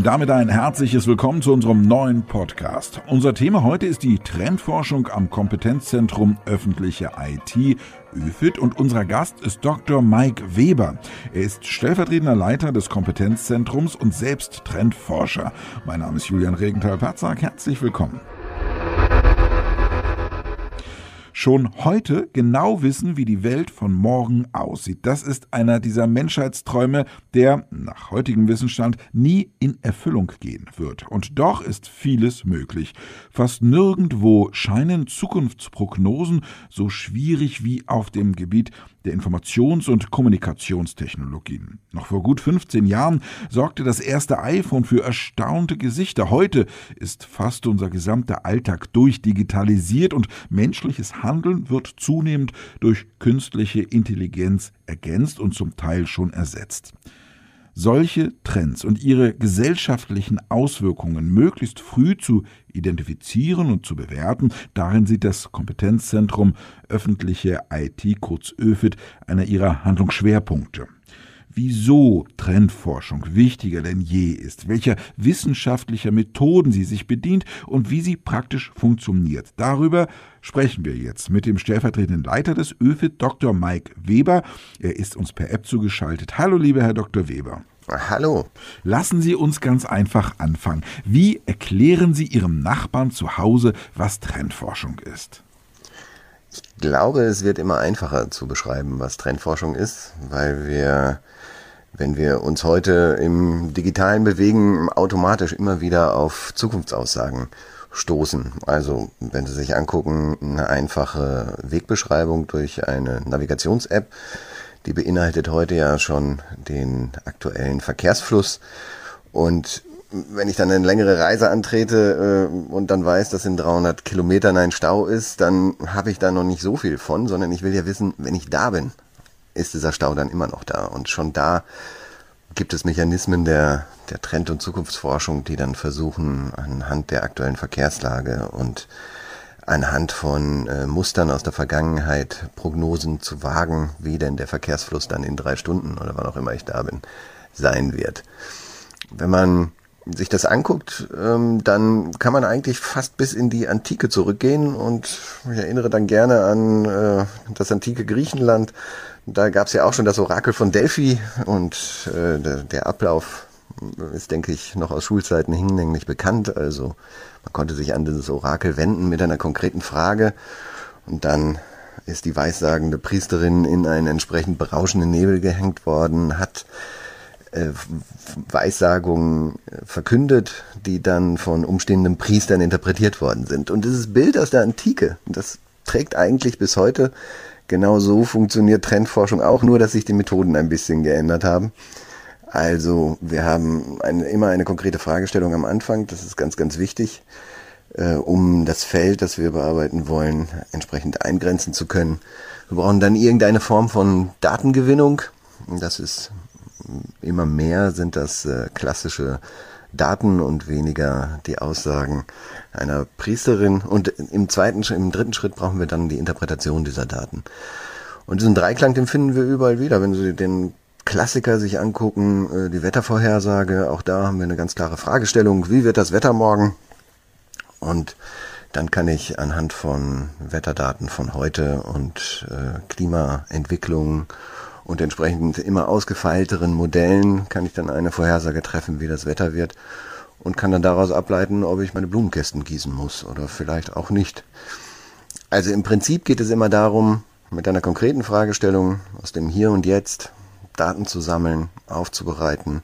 Und damit ein herzliches Willkommen zu unserem neuen Podcast. Unser Thema heute ist die Trendforschung am Kompetenzzentrum öffentliche IT ÖFIT und unser Gast ist Dr. Mike Weber. Er ist stellvertretender Leiter des Kompetenzzentrums und selbst Trendforscher. Mein Name ist Julian Regenthal-Patzak. Herzlich willkommen schon heute genau wissen, wie die Welt von morgen aussieht. Das ist einer dieser Menschheitsträume, der nach heutigem Wissensstand nie in Erfüllung gehen wird. Und doch ist vieles möglich. Fast nirgendwo scheinen Zukunftsprognosen so schwierig wie auf dem Gebiet der Informations- und Kommunikationstechnologien. Noch vor gut 15 Jahren sorgte das erste iPhone für erstaunte Gesichter. Heute ist fast unser gesamter Alltag durchdigitalisiert und menschliches Handeln wird zunehmend durch künstliche Intelligenz ergänzt und zum Teil schon ersetzt solche Trends und ihre gesellschaftlichen Auswirkungen möglichst früh zu identifizieren und zu bewerten, darin sieht das Kompetenzzentrum öffentliche IT, kurz ÖFIT, einer ihrer Handlungsschwerpunkte wieso Trendforschung wichtiger denn je ist, welcher wissenschaftlicher Methoden sie sich bedient und wie sie praktisch funktioniert. Darüber sprechen wir jetzt mit dem stellvertretenden Leiter des ÖFIT, Dr. Mike Weber. Er ist uns per App zugeschaltet. Hallo, lieber Herr Dr. Weber. Hallo. Lassen Sie uns ganz einfach anfangen. Wie erklären Sie Ihrem Nachbarn zu Hause, was Trendforschung ist? Ich glaube, es wird immer einfacher zu beschreiben, was Trendforschung ist, weil wir wenn wir uns heute im Digitalen bewegen, automatisch immer wieder auf Zukunftsaussagen stoßen. Also wenn Sie sich angucken, eine einfache Wegbeschreibung durch eine Navigations-App, die beinhaltet heute ja schon den aktuellen Verkehrsfluss. Und wenn ich dann eine längere Reise antrete äh, und dann weiß, dass in 300 Kilometern ein Stau ist, dann habe ich da noch nicht so viel von, sondern ich will ja wissen, wenn ich da bin, ist dieser Stau dann immer noch da. Und schon da gibt es Mechanismen der, der Trend- und Zukunftsforschung, die dann versuchen, anhand der aktuellen Verkehrslage und anhand von äh, Mustern aus der Vergangenheit Prognosen zu wagen, wie denn der Verkehrsfluss dann in drei Stunden oder wann auch immer ich da bin, sein wird. Wenn man sich das anguckt, ähm, dann kann man eigentlich fast bis in die Antike zurückgehen und ich erinnere dann gerne an äh, das antike Griechenland. Da gab es ja auch schon das Orakel von Delphi und äh, der, der Ablauf ist, denke ich, noch aus Schulzeiten hinlänglich bekannt. Also man konnte sich an dieses Orakel wenden mit einer konkreten Frage und dann ist die weissagende Priesterin in einen entsprechend berauschenden Nebel gehängt worden, hat Weissagungen äh, verkündet, die dann von umstehenden Priestern interpretiert worden sind. Und dieses Bild aus der Antike, das trägt eigentlich bis heute. Genau so funktioniert Trendforschung auch, nur dass sich die Methoden ein bisschen geändert haben. Also wir haben eine, immer eine konkrete Fragestellung am Anfang, das ist ganz, ganz wichtig, äh, um das Feld, das wir bearbeiten wollen, entsprechend eingrenzen zu können. Wir brauchen dann irgendeine Form von Datengewinnung. Das ist immer mehr sind das äh, klassische Daten und weniger die Aussagen einer Priesterin. Und im zweiten, im dritten Schritt brauchen wir dann die Interpretation dieser Daten. Und diesen Dreiklang, den finden wir überall wieder. Wenn Sie den Klassiker sich angucken, äh, die Wettervorhersage, auch da haben wir eine ganz klare Fragestellung. Wie wird das Wetter morgen? Und dann kann ich anhand von Wetterdaten von heute und äh, Klimaentwicklungen und entsprechend immer ausgefeilteren Modellen kann ich dann eine Vorhersage treffen, wie das Wetter wird und kann dann daraus ableiten, ob ich meine Blumenkästen gießen muss oder vielleicht auch nicht. Also im Prinzip geht es immer darum, mit einer konkreten Fragestellung aus dem Hier und Jetzt Daten zu sammeln, aufzubereiten,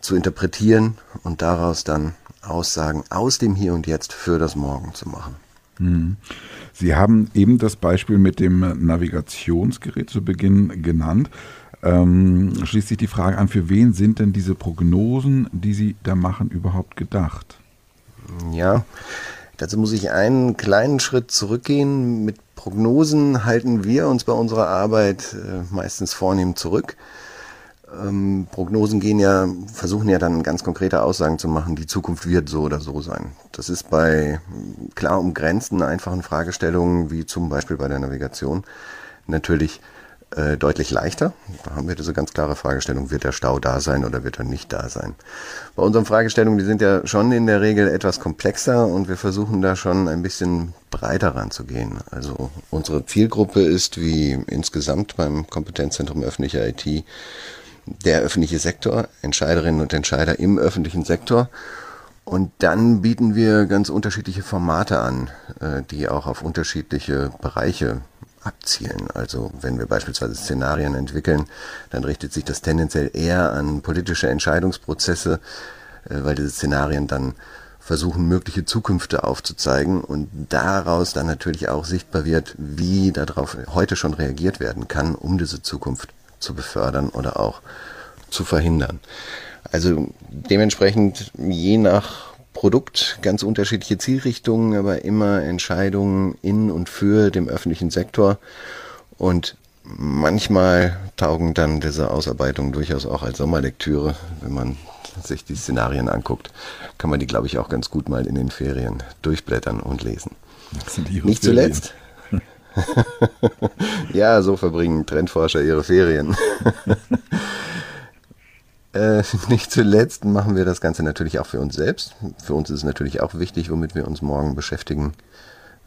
zu interpretieren und daraus dann Aussagen aus dem Hier und Jetzt für das Morgen zu machen. Mhm. Sie haben eben das Beispiel mit dem Navigationsgerät zu Beginn genannt. Ähm, schließt sich die Frage an, für wen sind denn diese Prognosen, die Sie da machen, überhaupt gedacht? Ja, dazu muss ich einen kleinen Schritt zurückgehen. Mit Prognosen halten wir uns bei unserer Arbeit äh, meistens vornehm zurück. Ähm, Prognosen gehen ja, versuchen ja dann ganz konkrete Aussagen zu machen, die Zukunft wird so oder so sein. Das ist bei klar umgrenzten, einfachen Fragestellungen, wie zum Beispiel bei der Navigation, natürlich äh, deutlich leichter. Da haben wir diese ganz klare Fragestellung, wird der Stau da sein oder wird er nicht da sein? Bei unseren Fragestellungen, die sind ja schon in der Regel etwas komplexer und wir versuchen da schon ein bisschen breiter ranzugehen. Also unsere Zielgruppe ist wie insgesamt beim Kompetenzzentrum öffentliche IT der öffentliche Sektor, Entscheiderinnen und Entscheider im öffentlichen Sektor. Und dann bieten wir ganz unterschiedliche Formate an, äh, die auch auf unterschiedliche Bereiche abzielen. Also wenn wir beispielsweise Szenarien entwickeln, dann richtet sich das tendenziell eher an politische Entscheidungsprozesse, äh, weil diese Szenarien dann versuchen, mögliche Zukünfte aufzuzeigen und daraus dann natürlich auch sichtbar wird, wie darauf heute schon reagiert werden kann, um diese Zukunft zu befördern oder auch zu verhindern. Also dementsprechend je nach Produkt ganz unterschiedliche Zielrichtungen, aber immer Entscheidungen in und für den öffentlichen Sektor. Und manchmal taugen dann diese Ausarbeitungen durchaus auch als Sommerlektüre. Wenn man sich die Szenarien anguckt, kann man die, glaube ich, auch ganz gut mal in den Ferien durchblättern und lesen. Nicht zuletzt. ja, so verbringen Trendforscher ihre Ferien. Äh, nicht zuletzt machen wir das Ganze natürlich auch für uns selbst. Für uns ist es natürlich auch wichtig, womit wir uns morgen beschäftigen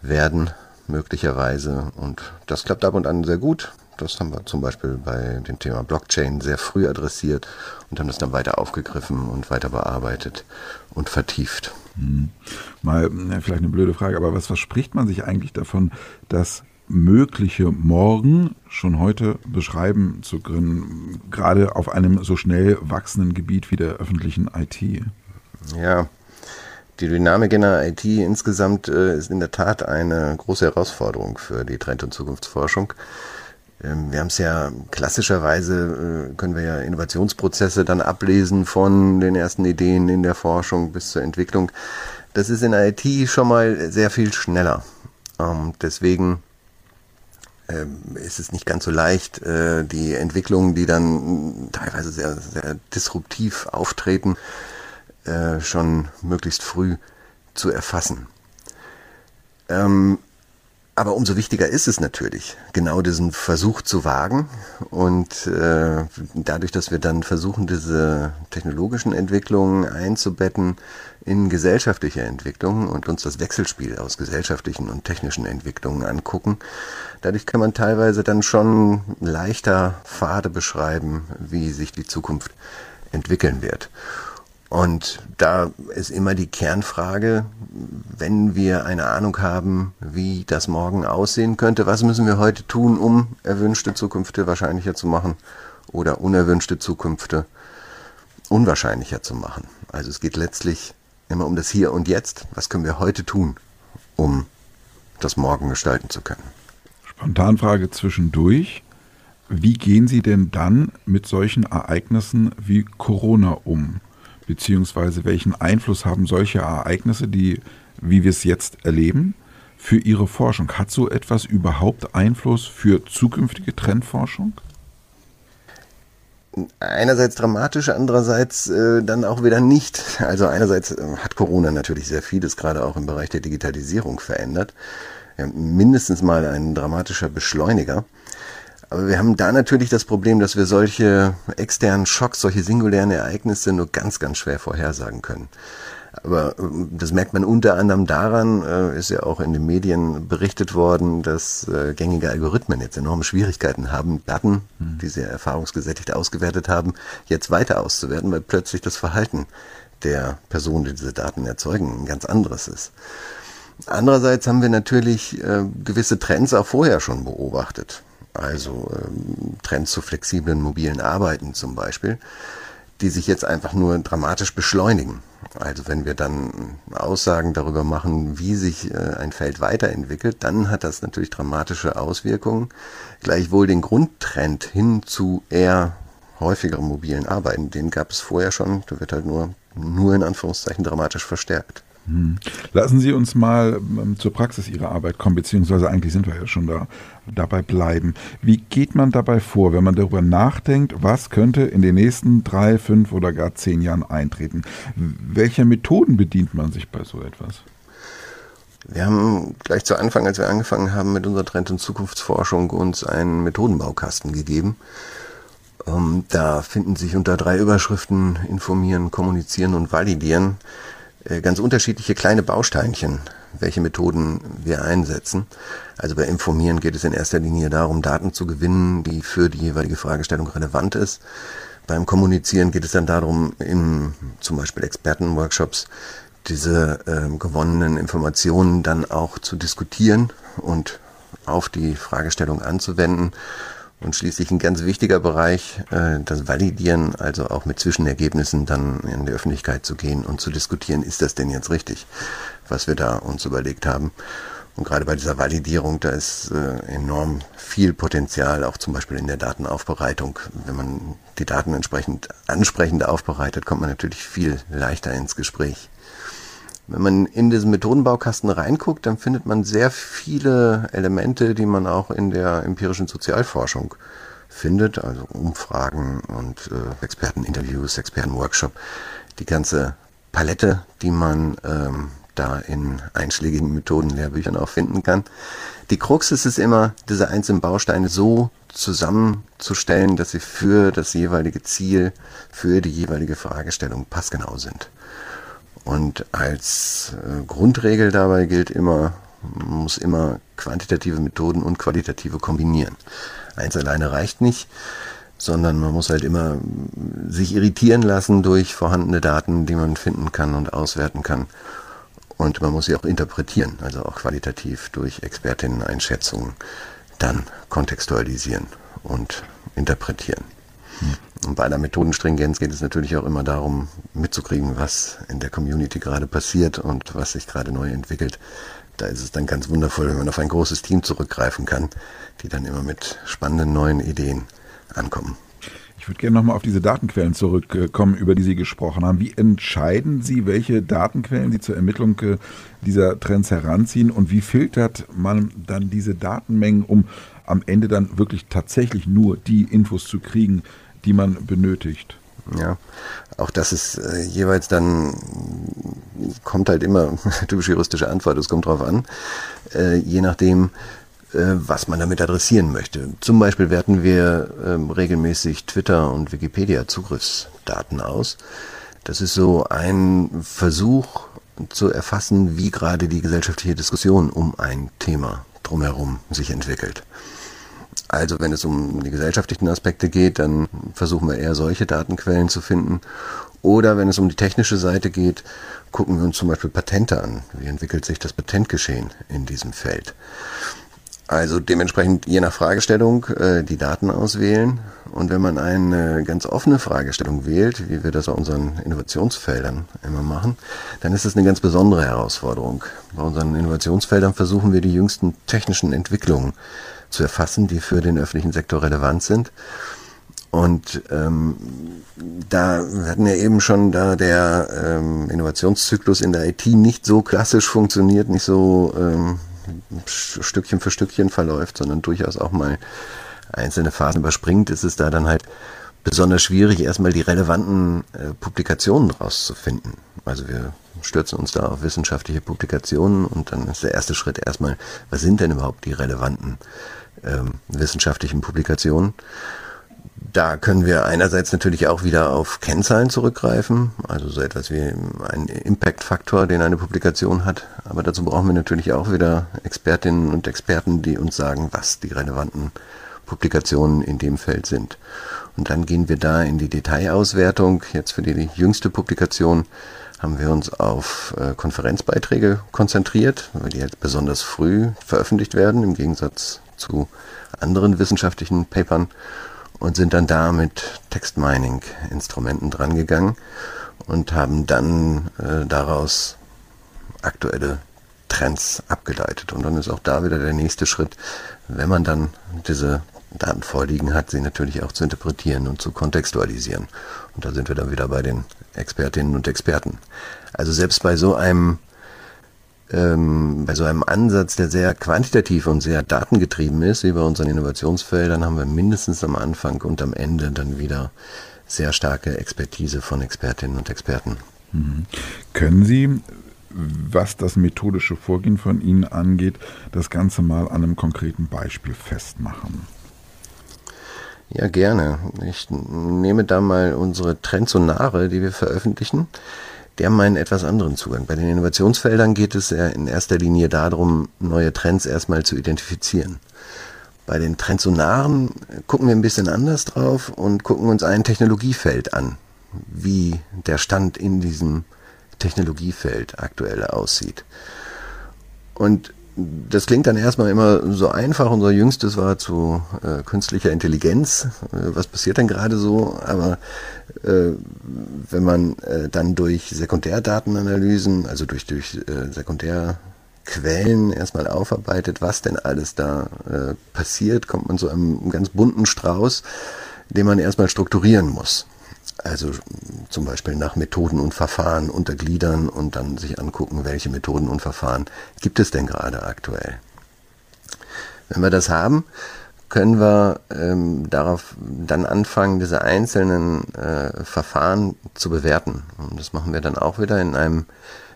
werden, möglicherweise. Und das klappt ab und an sehr gut. Das haben wir zum Beispiel bei dem Thema Blockchain sehr früh adressiert und haben das dann weiter aufgegriffen und weiter bearbeitet und vertieft. Hm. Mal vielleicht eine blöde Frage, aber was verspricht man sich eigentlich davon, dass mögliche Morgen schon heute beschreiben zu können, gerade auf einem so schnell wachsenden Gebiet wie der öffentlichen IT? Ja, die Dynamik in der IT insgesamt äh, ist in der Tat eine große Herausforderung für die Trend- und Zukunftsforschung. Ähm, wir haben es ja klassischerweise, äh, können wir ja Innovationsprozesse dann ablesen von den ersten Ideen in der Forschung bis zur Entwicklung. Das ist in der IT schon mal sehr viel schneller. Ähm, deswegen ist es nicht ganz so leicht, äh, die Entwicklungen, die dann teilweise sehr, sehr disruptiv auftreten, äh, schon möglichst früh zu erfassen. Ähm, aber umso wichtiger ist es natürlich, genau diesen Versuch zu wagen und äh, dadurch, dass wir dann versuchen, diese technologischen Entwicklungen einzubetten in gesellschaftliche Entwicklungen und uns das Wechselspiel aus gesellschaftlichen und technischen Entwicklungen angucken, dadurch kann man teilweise dann schon leichter Pfade beschreiben, wie sich die Zukunft entwickeln wird. Und da ist immer die Kernfrage, wenn wir eine Ahnung haben, wie das morgen aussehen könnte, was müssen wir heute tun, um erwünschte Zukünfte wahrscheinlicher zu machen oder unerwünschte Zukünfte unwahrscheinlicher zu machen. Also es geht letztlich immer um das Hier und Jetzt. Was können wir heute tun, um das Morgen gestalten zu können? Spontanfrage zwischendurch. Wie gehen Sie denn dann mit solchen Ereignissen wie Corona um? Beziehungsweise welchen Einfluss haben solche Ereignisse, die, wie wir es jetzt erleben, für Ihre Forschung? Hat so etwas überhaupt Einfluss für zukünftige Trendforschung? Einerseits dramatisch, andererseits äh, dann auch wieder nicht. Also einerseits äh, hat Corona natürlich sehr vieles gerade auch im Bereich der Digitalisierung verändert. Ja, mindestens mal ein dramatischer Beschleuniger. Aber wir haben da natürlich das Problem, dass wir solche externen Schocks, solche singulären Ereignisse nur ganz, ganz schwer vorhersagen können. Aber ähm, das merkt man unter anderem daran, äh, ist ja auch in den Medien berichtet worden, dass äh, gängige Algorithmen jetzt enorme Schwierigkeiten haben, Daten, mhm. die sie erfahrungsgesättigt ausgewertet haben, jetzt weiter auszuwerten, weil plötzlich das Verhalten der Personen, die diese Daten erzeugen, ein ganz anderes ist. Andererseits haben wir natürlich äh, gewisse Trends auch vorher schon beobachtet also ähm, Trends zu flexiblen mobilen Arbeiten zum Beispiel, die sich jetzt einfach nur dramatisch beschleunigen. Also wenn wir dann Aussagen darüber machen, wie sich äh, ein Feld weiterentwickelt, dann hat das natürlich dramatische Auswirkungen. Gleichwohl den Grundtrend hin zu eher häufigeren mobilen Arbeiten, den gab es vorher schon, der wird halt nur, nur in Anführungszeichen dramatisch verstärkt. Hm. Lassen Sie uns mal ähm, zur Praxis Ihrer Arbeit kommen, beziehungsweise eigentlich sind wir ja schon da, dabei bleiben. Wie geht man dabei vor, wenn man darüber nachdenkt, was könnte in den nächsten drei, fünf oder gar zehn Jahren eintreten? Welche Methoden bedient man sich bei so etwas? Wir haben gleich zu Anfang, als wir angefangen haben mit unserer Trend- und Zukunftsforschung, uns einen Methodenbaukasten gegeben. Ähm, da finden sich unter drei Überschriften informieren, kommunizieren und validieren ganz unterschiedliche kleine Bausteinchen, welche Methoden wir einsetzen. Also bei Informieren geht es in erster Linie darum, Daten zu gewinnen, die für die jeweilige Fragestellung relevant ist. Beim Kommunizieren geht es dann darum, in zum Beispiel Expertenworkshops diese äh, gewonnenen Informationen dann auch zu diskutieren und auf die Fragestellung anzuwenden. Und schließlich ein ganz wichtiger Bereich, äh, das Validieren, also auch mit Zwischenergebnissen dann in die Öffentlichkeit zu gehen und zu diskutieren, ist das denn jetzt richtig, was wir da uns überlegt haben. Und gerade bei dieser Validierung, da ist äh, enorm viel Potenzial, auch zum Beispiel in der Datenaufbereitung. Wenn man die Daten entsprechend ansprechend aufbereitet, kommt man natürlich viel leichter ins Gespräch. Wenn man in diesen Methodenbaukasten reinguckt, dann findet man sehr viele Elemente, die man auch in der empirischen Sozialforschung findet, also Umfragen und äh, Experteninterviews, Expertenworkshop, die ganze Palette, die man ähm, da in einschlägigen Methodenlehrbüchern auch finden kann. Die Krux ist es immer, diese einzelnen Bausteine so zusammenzustellen, dass sie für das jeweilige Ziel, für die jeweilige Fragestellung passgenau sind. Und als äh, Grundregel dabei gilt immer, man muss immer quantitative Methoden und qualitative kombinieren. Eins alleine reicht nicht, sondern man muss halt immer sich irritieren lassen durch vorhandene Daten, die man finden kann und auswerten kann. Und man muss sie auch interpretieren, also auch qualitativ durch Expertinnen-Einschätzungen dann kontextualisieren und interpretieren. Und bei der Methodenstringenz geht es natürlich auch immer darum, mitzukriegen, was in der Community gerade passiert und was sich gerade neu entwickelt. Da ist es dann ganz wundervoll, wenn man auf ein großes Team zurückgreifen kann, die dann immer mit spannenden neuen Ideen ankommen. Ich würde gerne nochmal auf diese Datenquellen zurückkommen, über die Sie gesprochen haben. Wie entscheiden Sie, welche Datenquellen Sie zur Ermittlung äh, dieser Trends heranziehen und wie filtert man dann diese Datenmengen, um am Ende dann wirklich tatsächlich nur die Infos zu kriegen, die man benötigt. Ja, auch das ist äh, jeweils dann, kommt halt immer, typische juristische Antwort, es kommt drauf an, äh, je nachdem, äh, was man damit adressieren möchte. Zum Beispiel werten wir ähm, regelmäßig Twitter und Wikipedia Zugriffsdaten aus. Das ist so ein Versuch zu erfassen, wie gerade die gesellschaftliche Diskussion um ein Thema drumherum sich entwickelt. Also wenn es um die gesellschaftlichen Aspekte geht, dann versuchen wir eher solche Datenquellen zu finden. Oder wenn es um die technische Seite geht, gucken wir uns zum Beispiel Patente an. Wie entwickelt sich das Patentgeschehen in diesem Feld? Also dementsprechend je nach Fragestellung äh, die Daten auswählen. Und wenn man eine ganz offene Fragestellung wählt, wie wir das auf unseren Innovationsfeldern immer machen, dann ist es eine ganz besondere Herausforderung. Bei unseren Innovationsfeldern versuchen wir die jüngsten technischen Entwicklungen zu erfassen, die für den öffentlichen Sektor relevant sind. Und ähm, da hatten ja eben schon da der ähm, Innovationszyklus in der IT nicht so klassisch funktioniert, nicht so ähm, Stückchen für Stückchen verläuft, sondern durchaus auch mal einzelne Phasen überspringt, ist es da dann halt besonders schwierig, erstmal die relevanten äh, Publikationen rauszufinden. Also wir stürzen uns da auf wissenschaftliche Publikationen und dann ist der erste Schritt erstmal, was sind denn überhaupt die relevanten ähm, wissenschaftlichen Publikationen. Da können wir einerseits natürlich auch wieder auf Kennzahlen zurückgreifen, also so etwas wie einen Impact-Faktor, den eine Publikation hat. Aber dazu brauchen wir natürlich auch wieder Expertinnen und Experten, die uns sagen, was die relevanten Publikationen in dem Feld sind. Und dann gehen wir da in die Detailauswertung. Jetzt für die jüngste Publikation haben wir uns auf äh, Konferenzbeiträge konzentriert, weil die jetzt besonders früh veröffentlicht werden, im Gegensatz zu anderen wissenschaftlichen Papern und sind dann da mit Textmining-Instrumenten drangegangen und haben dann äh, daraus aktuelle Trends abgeleitet. Und dann ist auch da wieder der nächste Schritt, wenn man dann diese Daten vorliegen hat, sie natürlich auch zu interpretieren und zu kontextualisieren. Und da sind wir dann wieder bei den Expertinnen und Experten. Also selbst bei so einem ähm, bei so einem Ansatz, der sehr quantitativ und sehr datengetrieben ist, wie bei unseren Innovationsfeldern, haben wir mindestens am Anfang und am Ende dann wieder sehr starke Expertise von Expertinnen und Experten. Mhm. Können Sie was das methodische Vorgehen von Ihnen angeht, das Ganze mal an einem konkreten Beispiel festmachen. Ja, gerne. Ich nehme da mal unsere Trendsonare, die wir veröffentlichen. Die haben einen etwas anderen Zugang. Bei den Innovationsfeldern geht es ja in erster Linie darum, neue Trends erstmal zu identifizieren. Bei den Trendsonaren gucken wir ein bisschen anders drauf und gucken uns ein Technologiefeld an, wie der Stand in diesem Technologiefeld aktuell aussieht. Und das klingt dann erstmal immer so einfach. Unser jüngstes war zu äh, künstlicher Intelligenz. Äh, was passiert denn gerade so? Aber äh, wenn man äh, dann durch Sekundärdatenanalysen, also durch, durch äh, Sekundärquellen erstmal aufarbeitet, was denn alles da äh, passiert, kommt man zu einem ganz bunten Strauß, den man erstmal strukturieren muss. Also zum Beispiel nach Methoden und Verfahren untergliedern und dann sich angucken, welche Methoden und Verfahren gibt es denn gerade aktuell. Wenn wir das haben, können wir ähm, darauf dann anfangen, diese einzelnen äh, Verfahren zu bewerten. Und das machen wir dann auch wieder in einem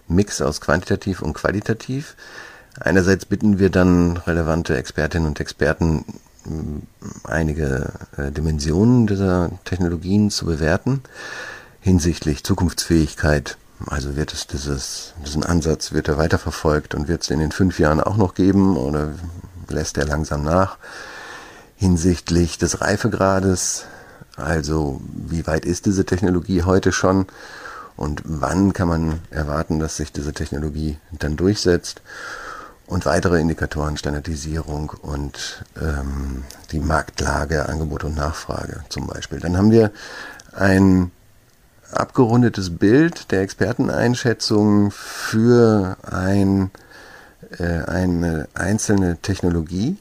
Mix aus quantitativ und qualitativ. Einerseits bitten wir dann relevante Expertinnen und Experten, einige äh, Dimensionen dieser Technologien zu bewerten hinsichtlich Zukunftsfähigkeit. Also wird es dieses, diesen Ansatz, wird er weiterverfolgt und wird es in den fünf Jahren auch noch geben oder lässt er langsam nach? Hinsichtlich des Reifegrades, also wie weit ist diese Technologie heute schon und wann kann man erwarten, dass sich diese Technologie dann durchsetzt? Und weitere Indikatoren, Standardisierung und ähm, die Marktlage, Angebot und Nachfrage zum Beispiel. Dann haben wir ein abgerundetes Bild der Experteneinschätzung für ein, äh, eine einzelne Technologie,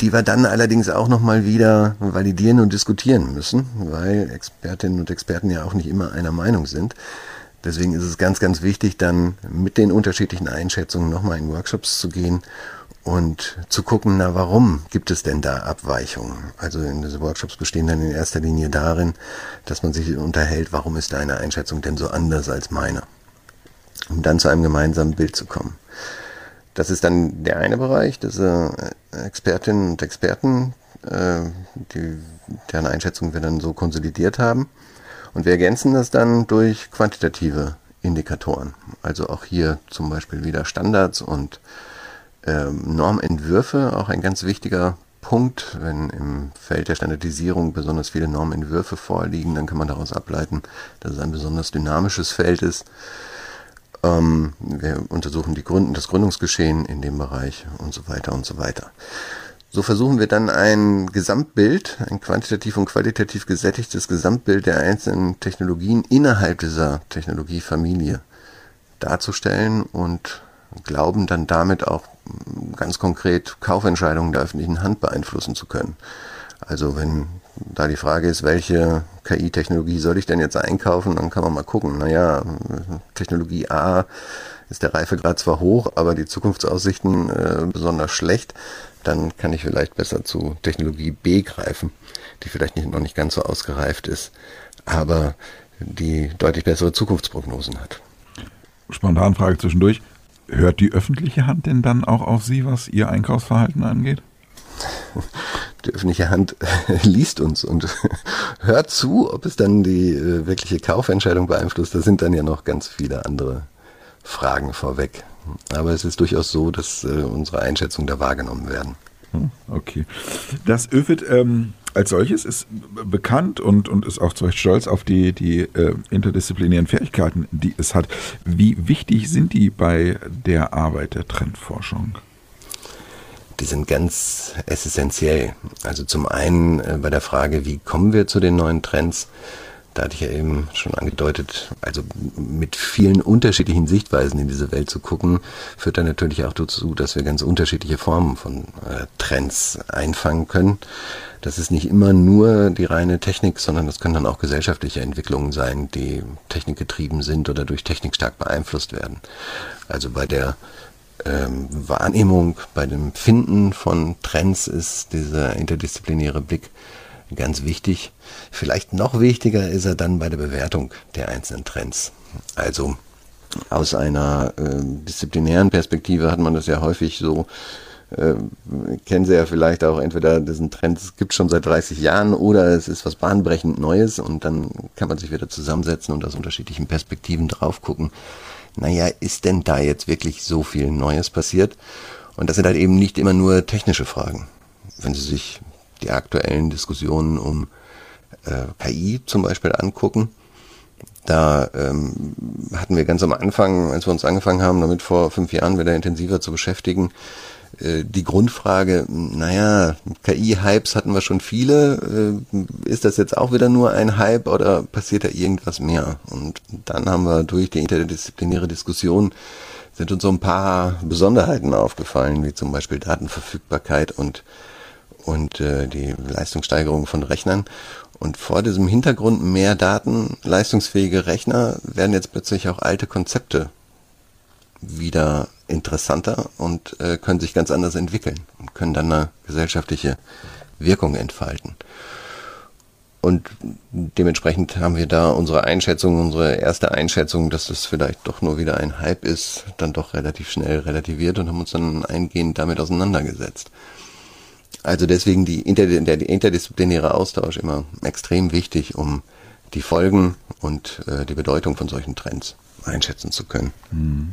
die wir dann allerdings auch nochmal wieder validieren und diskutieren müssen, weil Expertinnen und Experten ja auch nicht immer einer Meinung sind. Deswegen ist es ganz, ganz wichtig, dann mit den unterschiedlichen Einschätzungen nochmal in Workshops zu gehen und zu gucken, na warum gibt es denn da Abweichungen? Also in diese Workshops bestehen dann in erster Linie darin, dass man sich unterhält, warum ist deine Einschätzung denn so anders als meine? Um dann zu einem gemeinsamen Bild zu kommen. Das ist dann der eine Bereich, diese Expertinnen und Experten, äh, die, deren Einschätzung wir dann so konsolidiert haben. Und wir ergänzen das dann durch quantitative Indikatoren. Also auch hier zum Beispiel wieder Standards und ähm, Normentwürfe, auch ein ganz wichtiger Punkt. Wenn im Feld der Standardisierung besonders viele Normentwürfe vorliegen, dann kann man daraus ableiten, dass es ein besonders dynamisches Feld ist. Ähm, wir untersuchen die Gründen, das Gründungsgeschehen in dem Bereich und so weiter und so weiter. So versuchen wir dann ein Gesamtbild, ein quantitativ und qualitativ gesättigtes Gesamtbild der einzelnen Technologien innerhalb dieser Technologiefamilie darzustellen und glauben dann damit auch ganz konkret Kaufentscheidungen der öffentlichen Hand beeinflussen zu können. Also wenn da die Frage ist, welche KI-Technologie soll ich denn jetzt einkaufen, dann kann man mal gucken. Naja, Technologie A ist der Reifegrad zwar hoch, aber die Zukunftsaussichten äh, besonders schlecht dann kann ich vielleicht besser zu Technologie B greifen, die vielleicht nicht, noch nicht ganz so ausgereift ist, aber die deutlich bessere Zukunftsprognosen hat. Spontan Frage zwischendurch. Hört die öffentliche Hand denn dann auch auf Sie, was Ihr Einkaufsverhalten angeht? Die öffentliche Hand liest uns und hört zu, ob es dann die äh, wirkliche Kaufentscheidung beeinflusst. Da sind dann ja noch ganz viele andere Fragen vorweg. Aber es ist durchaus so, dass äh, unsere Einschätzungen da wahrgenommen werden. Hm, okay. Das ÖFIT ähm, als solches ist bekannt und, und ist auch zu Recht stolz auf die, die äh, interdisziplinären Fähigkeiten, die es hat. Wie wichtig sind die bei der Arbeit der Trendforschung? Die sind ganz essentiell. Also zum einen äh, bei der Frage, wie kommen wir zu den neuen Trends? Da hatte ich ja eben schon angedeutet, also mit vielen unterschiedlichen Sichtweisen in diese Welt zu gucken, führt dann natürlich auch dazu, dass wir ganz unterschiedliche Formen von äh, Trends einfangen können. Das ist nicht immer nur die reine Technik, sondern das können dann auch gesellschaftliche Entwicklungen sein, die technikgetrieben sind oder durch Technik stark beeinflusst werden. Also bei der ähm, Wahrnehmung, bei dem Finden von Trends ist dieser interdisziplinäre Blick ganz wichtig. Vielleicht noch wichtiger ist er dann bei der Bewertung der einzelnen Trends. Also Aus einer äh, disziplinären Perspektive hat man das ja häufig so äh, kennen Sie ja vielleicht auch entweder diesen Trend, es gibt schon seit 30 Jahren oder es ist was bahnbrechend Neues und dann kann man sich wieder zusammensetzen und aus unterschiedlichen Perspektiven drauf gucken. Naja, ist denn da jetzt wirklich so viel Neues passiert? Und das sind halt eben nicht immer nur technische Fragen. Wenn Sie sich die aktuellen Diskussionen um äh, KI zum Beispiel angucken, da ähm, hatten wir ganz am Anfang, als wir uns angefangen haben, damit vor fünf Jahren wieder intensiver zu beschäftigen, äh, die Grundfrage, naja, KI-Hypes hatten wir schon viele. Äh, ist das jetzt auch wieder nur ein Hype oder passiert da irgendwas mehr? Und dann haben wir durch die interdisziplinäre Diskussion sind uns so ein paar Besonderheiten aufgefallen, wie zum Beispiel Datenverfügbarkeit und, und äh, die Leistungssteigerung von Rechnern. Und vor diesem Hintergrund mehr Daten, leistungsfähige Rechner werden jetzt plötzlich auch alte Konzepte wieder interessanter und äh, können sich ganz anders entwickeln und können dann eine gesellschaftliche Wirkung entfalten. Und dementsprechend haben wir da unsere Einschätzung, unsere erste Einschätzung, dass das vielleicht doch nur wieder ein Hype ist, dann doch relativ schnell relativiert und haben uns dann eingehend damit auseinandergesetzt. Also deswegen die inter, der interdisziplinäre Austausch immer extrem wichtig, um die Folgen und äh, die Bedeutung von solchen Trends einschätzen zu können. Hm.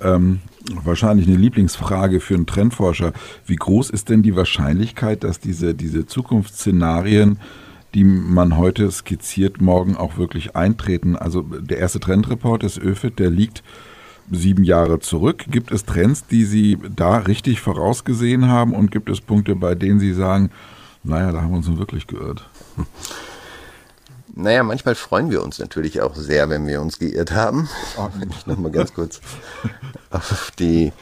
Ähm, wahrscheinlich eine Lieblingsfrage für einen Trendforscher. Wie groß ist denn die Wahrscheinlichkeit, dass diese, diese Zukunftsszenarien, die man heute skizziert, morgen auch wirklich eintreten? Also der erste Trendreport des ÖFIT, der liegt sieben Jahre zurück. Gibt es Trends, die Sie da richtig vorausgesehen haben und gibt es Punkte, bei denen Sie sagen, naja, da haben wir uns nun wirklich geirrt? Naja, manchmal freuen wir uns natürlich auch sehr, wenn wir uns geirrt haben. Oh. Wenn ich nochmal ganz kurz auf die,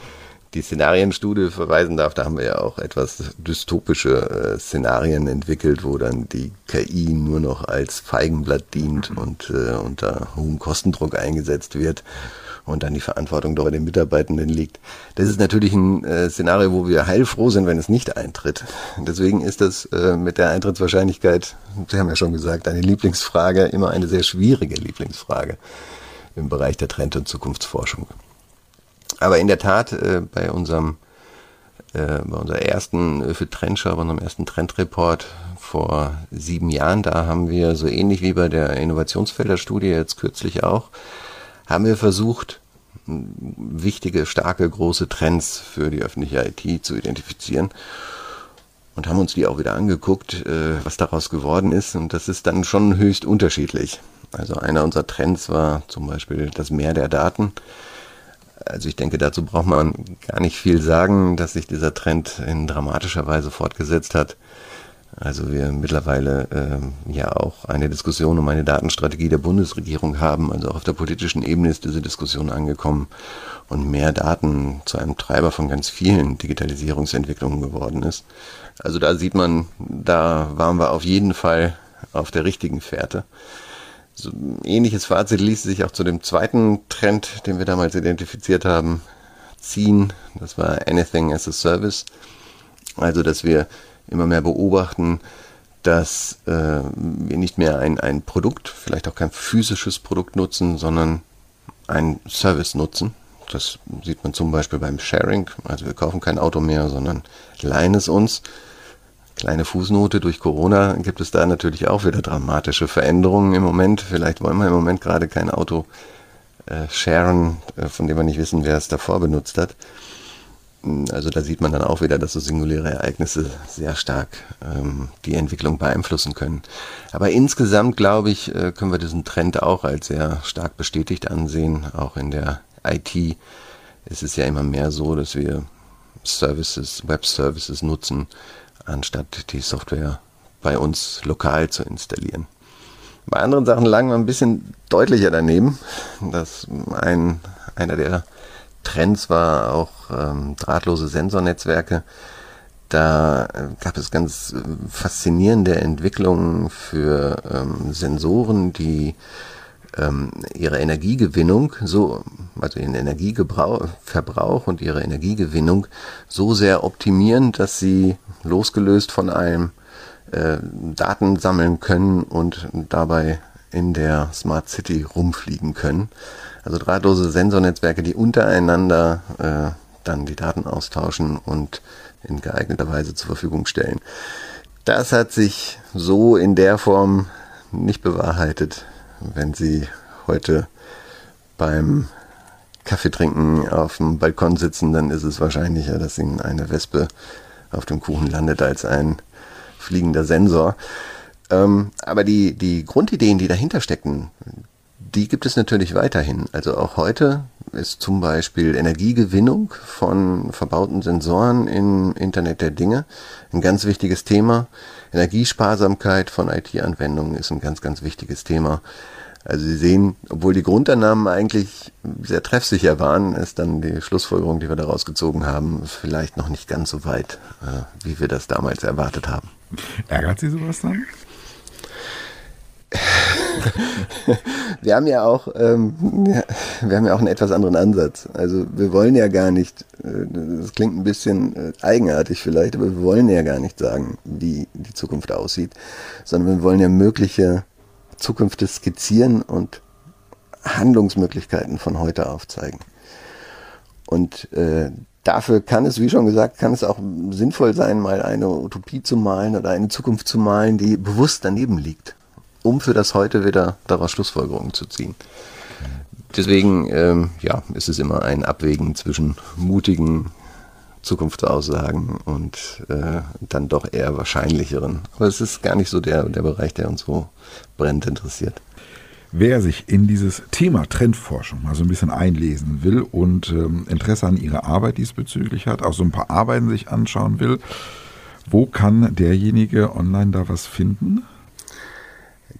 die Szenarienstudie verweisen darf, da haben wir ja auch etwas dystopische äh, Szenarien entwickelt, wo dann die KI nur noch als Feigenblatt dient und äh, unter hohem Kostendruck eingesetzt wird und dann die Verantwortung doch bei den Mitarbeitenden liegt. Das ist natürlich ein äh, Szenario, wo wir heilfroh sind, wenn es nicht eintritt. Deswegen ist das äh, mit der Eintrittswahrscheinlichkeit, Sie haben ja schon gesagt, eine Lieblingsfrage, immer eine sehr schwierige Lieblingsfrage im Bereich der Trend- und Zukunftsforschung. Aber in der Tat, äh, bei unserem äh, bei unserer ersten für Trendschau, bei unserem ersten Trendreport vor sieben Jahren, da haben wir so ähnlich wie bei der Innovationsfelderstudie jetzt kürzlich auch, haben wir versucht, wichtige, starke, große Trends für die öffentliche IT zu identifizieren und haben uns die auch wieder angeguckt, äh, was daraus geworden ist. Und das ist dann schon höchst unterschiedlich. Also einer unserer Trends war zum Beispiel das Meer der Daten. Also ich denke, dazu braucht man gar nicht viel sagen, dass sich dieser Trend in dramatischer Weise fortgesetzt hat. Also wir mittlerweile ähm, ja auch eine Diskussion um eine Datenstrategie der Bundesregierung haben. Also auch auf der politischen Ebene ist diese Diskussion angekommen und mehr Daten zu einem Treiber von ganz vielen Digitalisierungsentwicklungen geworden ist. Also da sieht man, da waren wir auf jeden Fall auf der richtigen Fährte. So, ähnliches Fazit ließ sich auch zu dem zweiten Trend, den wir damals identifiziert haben, ziehen. Das war Anything as a Service. Also, dass wir immer mehr beobachten, dass äh, wir nicht mehr ein, ein Produkt, vielleicht auch kein physisches Produkt nutzen, sondern ein Service nutzen. Das sieht man zum Beispiel beim Sharing. Also wir kaufen kein Auto mehr, sondern leihen es uns. Kleine Fußnote, durch Corona gibt es da natürlich auch wieder dramatische Veränderungen im Moment. Vielleicht wollen wir im Moment gerade kein Auto äh, sharen, äh, von dem wir nicht wissen, wer es davor benutzt hat. Also da sieht man dann auch wieder, dass so singuläre Ereignisse sehr stark ähm, die Entwicklung beeinflussen können. Aber insgesamt, glaube ich, äh, können wir diesen Trend auch als sehr stark bestätigt ansehen. Auch in der IT ist es ja immer mehr so, dass wir Services, Web-Services nutzen, anstatt die Software bei uns lokal zu installieren. Bei anderen Sachen lagen wir ein bisschen deutlicher daneben. dass ein, einer der Trends war auch ähm, drahtlose Sensornetzwerke. Da äh, gab es ganz äh, faszinierende Entwicklungen für ähm, Sensoren, die ähm, ihre Energiegewinnung so, also ihren Energieverbrauch und ihre Energiegewinnung so sehr optimieren, dass sie losgelöst von einem äh, Daten sammeln können und dabei in der Smart City rumfliegen können. Also drahtlose Sensornetzwerke, die untereinander äh, dann die Daten austauschen und in geeigneter Weise zur Verfügung stellen. Das hat sich so in der Form nicht bewahrheitet, wenn Sie heute beim Kaffeetrinken auf dem Balkon sitzen, dann ist es wahrscheinlicher, dass Ihnen eine Wespe auf dem Kuchen landet als ein fliegender Sensor. Ähm, aber die, die Grundideen, die dahinter stecken, die gibt es natürlich weiterhin. Also auch heute ist zum Beispiel Energiegewinnung von verbauten Sensoren im Internet der Dinge ein ganz wichtiges Thema. Energiesparsamkeit von IT-Anwendungen ist ein ganz, ganz wichtiges Thema. Also Sie sehen, obwohl die Grundannahmen eigentlich sehr treffsicher waren, ist dann die Schlussfolgerung, die wir daraus gezogen haben, vielleicht noch nicht ganz so weit, äh, wie wir das damals erwartet haben. Ärgert Sie sowas dann? wir haben ja auch, ähm, wir haben ja auch einen etwas anderen Ansatz. Also wir wollen ja gar nicht, äh, das klingt ein bisschen äh, eigenartig vielleicht, aber wir wollen ja gar nicht sagen, wie die Zukunft aussieht, sondern wir wollen ja mögliche Zukünfte skizzieren und Handlungsmöglichkeiten von heute aufzeigen. Und äh, dafür kann es, wie schon gesagt, kann es auch sinnvoll sein, mal eine Utopie zu malen oder eine Zukunft zu malen, die bewusst daneben liegt um für das heute wieder daraus Schlussfolgerungen zu ziehen. Deswegen ähm, ja, ist es immer ein Abwägen zwischen mutigen Zukunftsaussagen und äh, dann doch eher wahrscheinlicheren. Aber es ist gar nicht so der, der Bereich, der uns so brennend interessiert. Wer sich in dieses Thema Trendforschung mal so ein bisschen einlesen will und ähm, Interesse an ihrer Arbeit diesbezüglich hat, auch so ein paar Arbeiten sich anschauen will, wo kann derjenige online da was finden?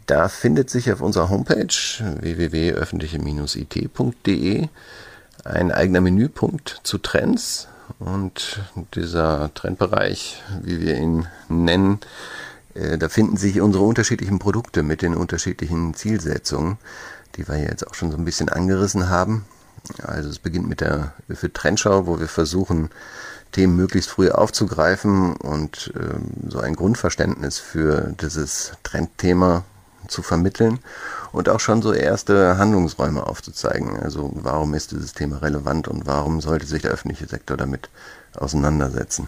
Da findet sich auf unserer Homepage www.öffentliche-it.de ein eigener Menüpunkt zu Trends und dieser Trendbereich, wie wir ihn nennen, äh, da finden sich unsere unterschiedlichen Produkte mit den unterschiedlichen Zielsetzungen, die wir jetzt auch schon so ein bisschen angerissen haben. Also es beginnt mit der für Trendschau, wo wir versuchen, Themen möglichst früh aufzugreifen und ähm, so ein Grundverständnis für dieses Trendthema zu vermitteln und auch schon so erste Handlungsräume aufzuzeigen. Also warum ist dieses Thema relevant und warum sollte sich der öffentliche Sektor damit auseinandersetzen.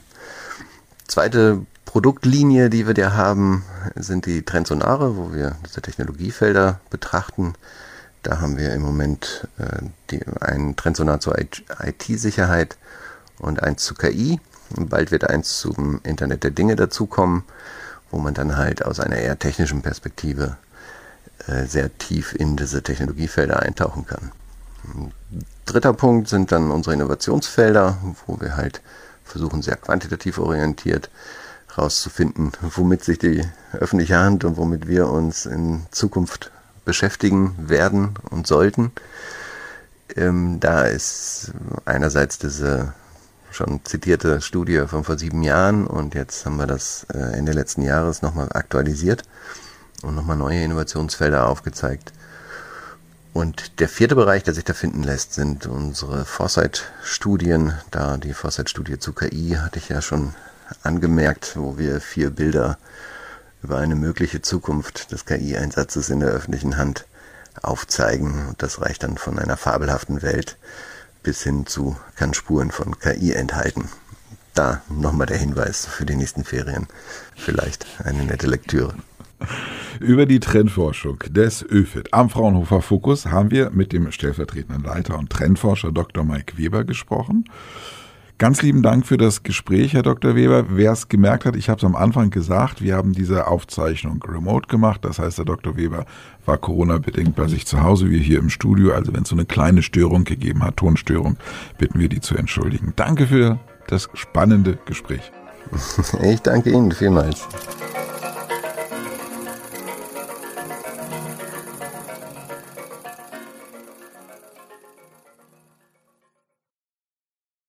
Zweite Produktlinie, die wir da haben, sind die Trendsonare, wo wir diese Technologiefelder betrachten. Da haben wir im Moment äh, die, einen Trendsonar zur IT-Sicherheit und eins zu KI. bald wird eins zum Internet der Dinge dazukommen, wo man dann halt aus einer eher technischen Perspektive sehr tief in diese Technologiefelder eintauchen kann. Dritter Punkt sind dann unsere Innovationsfelder, wo wir halt versuchen, sehr quantitativ orientiert herauszufinden, womit sich die öffentliche Hand und womit wir uns in Zukunft beschäftigen werden und sollten. Ähm, da ist einerseits diese schon zitierte Studie von vor sieben Jahren und jetzt haben wir das äh, Ende letzten Jahres nochmal aktualisiert und nochmal neue Innovationsfelder aufgezeigt. Und der vierte Bereich, der sich da finden lässt, sind unsere Foresight-Studien. Da die Foresight-Studie zu KI hatte ich ja schon angemerkt, wo wir vier Bilder über eine mögliche Zukunft des KI-Einsatzes in der öffentlichen Hand aufzeigen. Und das reicht dann von einer fabelhaften Welt bis hin zu kann Spuren von KI enthalten. Da nochmal der Hinweis für die nächsten Ferien. Vielleicht eine nette Lektüre. Über die Trendforschung des ÖFIT am Fraunhofer Fokus haben wir mit dem stellvertretenden Leiter und Trendforscher Dr. Mike Weber gesprochen. Ganz lieben Dank für das Gespräch, Herr Dr. Weber. Wer es gemerkt hat, ich habe es am Anfang gesagt, wir haben diese Aufzeichnung remote gemacht. Das heißt, der Dr. Weber war Corona-bedingt bei sich zu Hause, wir hier im Studio. Also wenn es so eine kleine Störung gegeben hat, Tonstörung, bitten wir die zu entschuldigen. Danke für das spannende Gespräch. Ich danke Ihnen vielmals.